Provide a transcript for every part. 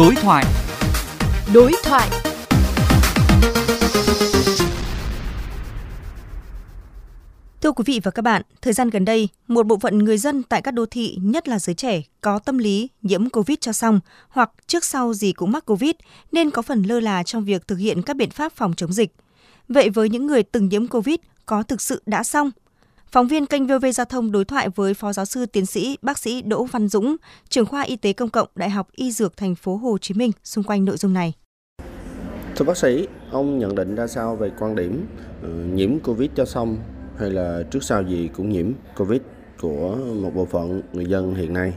Đối thoại. Đối thoại. Thưa quý vị và các bạn, thời gian gần đây, một bộ phận người dân tại các đô thị, nhất là giới trẻ, có tâm lý nhiễm Covid cho xong hoặc trước sau gì cũng mắc Covid nên có phần lơ là trong việc thực hiện các biện pháp phòng chống dịch. Vậy với những người từng nhiễm Covid, có thực sự đã xong? Phóng viên kênh VV Giao thông đối thoại với Phó Giáo sư Tiến sĩ Bác sĩ Đỗ Văn Dũng, trưởng khoa Y tế công cộng Đại học Y Dược Thành phố Hồ Chí Minh xung quanh nội dung này. Thưa bác sĩ, ông nhận định ra sao về quan điểm ừ, nhiễm Covid cho xong hay là trước sau gì cũng nhiễm Covid của một bộ phận người dân hiện nay?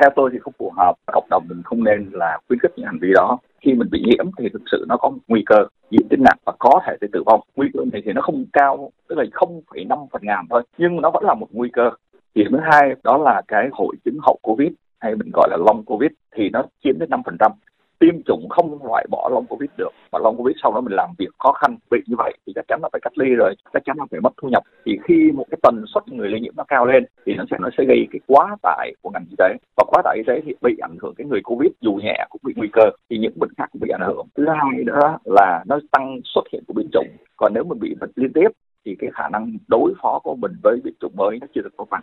Theo tôi thì không phù hợp, cộng đồng mình không nên là khuyến khích những hành vi đó. Khi mình bị nhiễm thì thực sự nó có nguy cơ diễn tiến nặng và có thể sẽ tử vong. Nguy cơ này thì nó không cao, tức là 0,5 phần ngàn thôi, nhưng nó vẫn là một nguy cơ. Điểm thứ hai đó là cái hội chứng hậu Covid hay mình gọi là long Covid thì nó chiếm đến 5% tiêm chủng không loại bỏ long covid được, mà long covid sau đó mình làm việc khó khăn, bị như vậy thì chắc chắn là phải cách ly rồi, chắc chắn là phải mất thu nhập. Thì khi một cái tần suất người lây nhiễm nó cao lên thì nó sẽ nó sẽ gây cái quá tải của ngành y tế. Và quá tải y tế thì bị ảnh hưởng cái người covid dù nhẹ cũng bị nguy cơ, thì những bệnh khác cũng bị ảnh hưởng. Thứ hai nữa là nó tăng xuất hiện của biến chủng. Còn nếu mình bị bệnh liên tiếp thì cái khả năng đối phó của mình với biến chủng mới nó chưa được tốt bằng.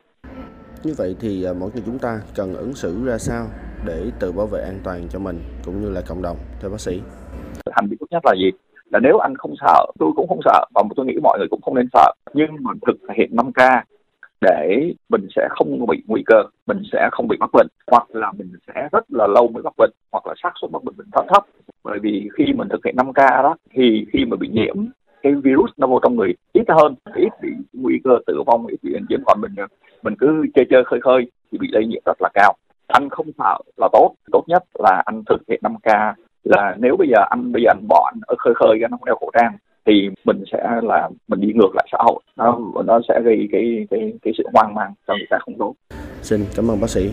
Như vậy thì à, mỗi người chúng ta cần ứng xử ra sao? Để tự bảo vệ an toàn cho mình cũng như là cộng đồng, thưa bác sĩ. Hành vi tốt nhất là gì? Là nếu anh không sợ, tôi cũng không sợ và tôi nghĩ mọi người cũng không nên sợ. Nhưng mà thực hiện 5 k để mình sẽ không bị nguy cơ, mình sẽ không bị mắc bệnh. Hoặc là mình sẽ rất là lâu mới mắc bệnh, hoặc là xác suất mắc bệnh mình thấp thấp. Bởi vì khi mình thực hiện 5 k đó, thì khi mà bị nhiễm, cái virus nó vô trong người ít hơn, ít bị nguy cơ tử vong, ít bị nhiễm. Còn mình mình cứ chơi chơi, khơi khơi thì bị lây nhiễm rất là cao anh không sợ là tốt. Tốt nhất là anh thực hiện 5 k. Là nếu bây giờ anh, bây giờ anh bỏ anh ở khơi khơi, anh không đeo khẩu trang, thì mình sẽ là, mình đi ngược lại xã hội. Nó nó sẽ gây cái cái cái sự hoang mang cho người ta không tốt. Xin cảm ơn bác sĩ.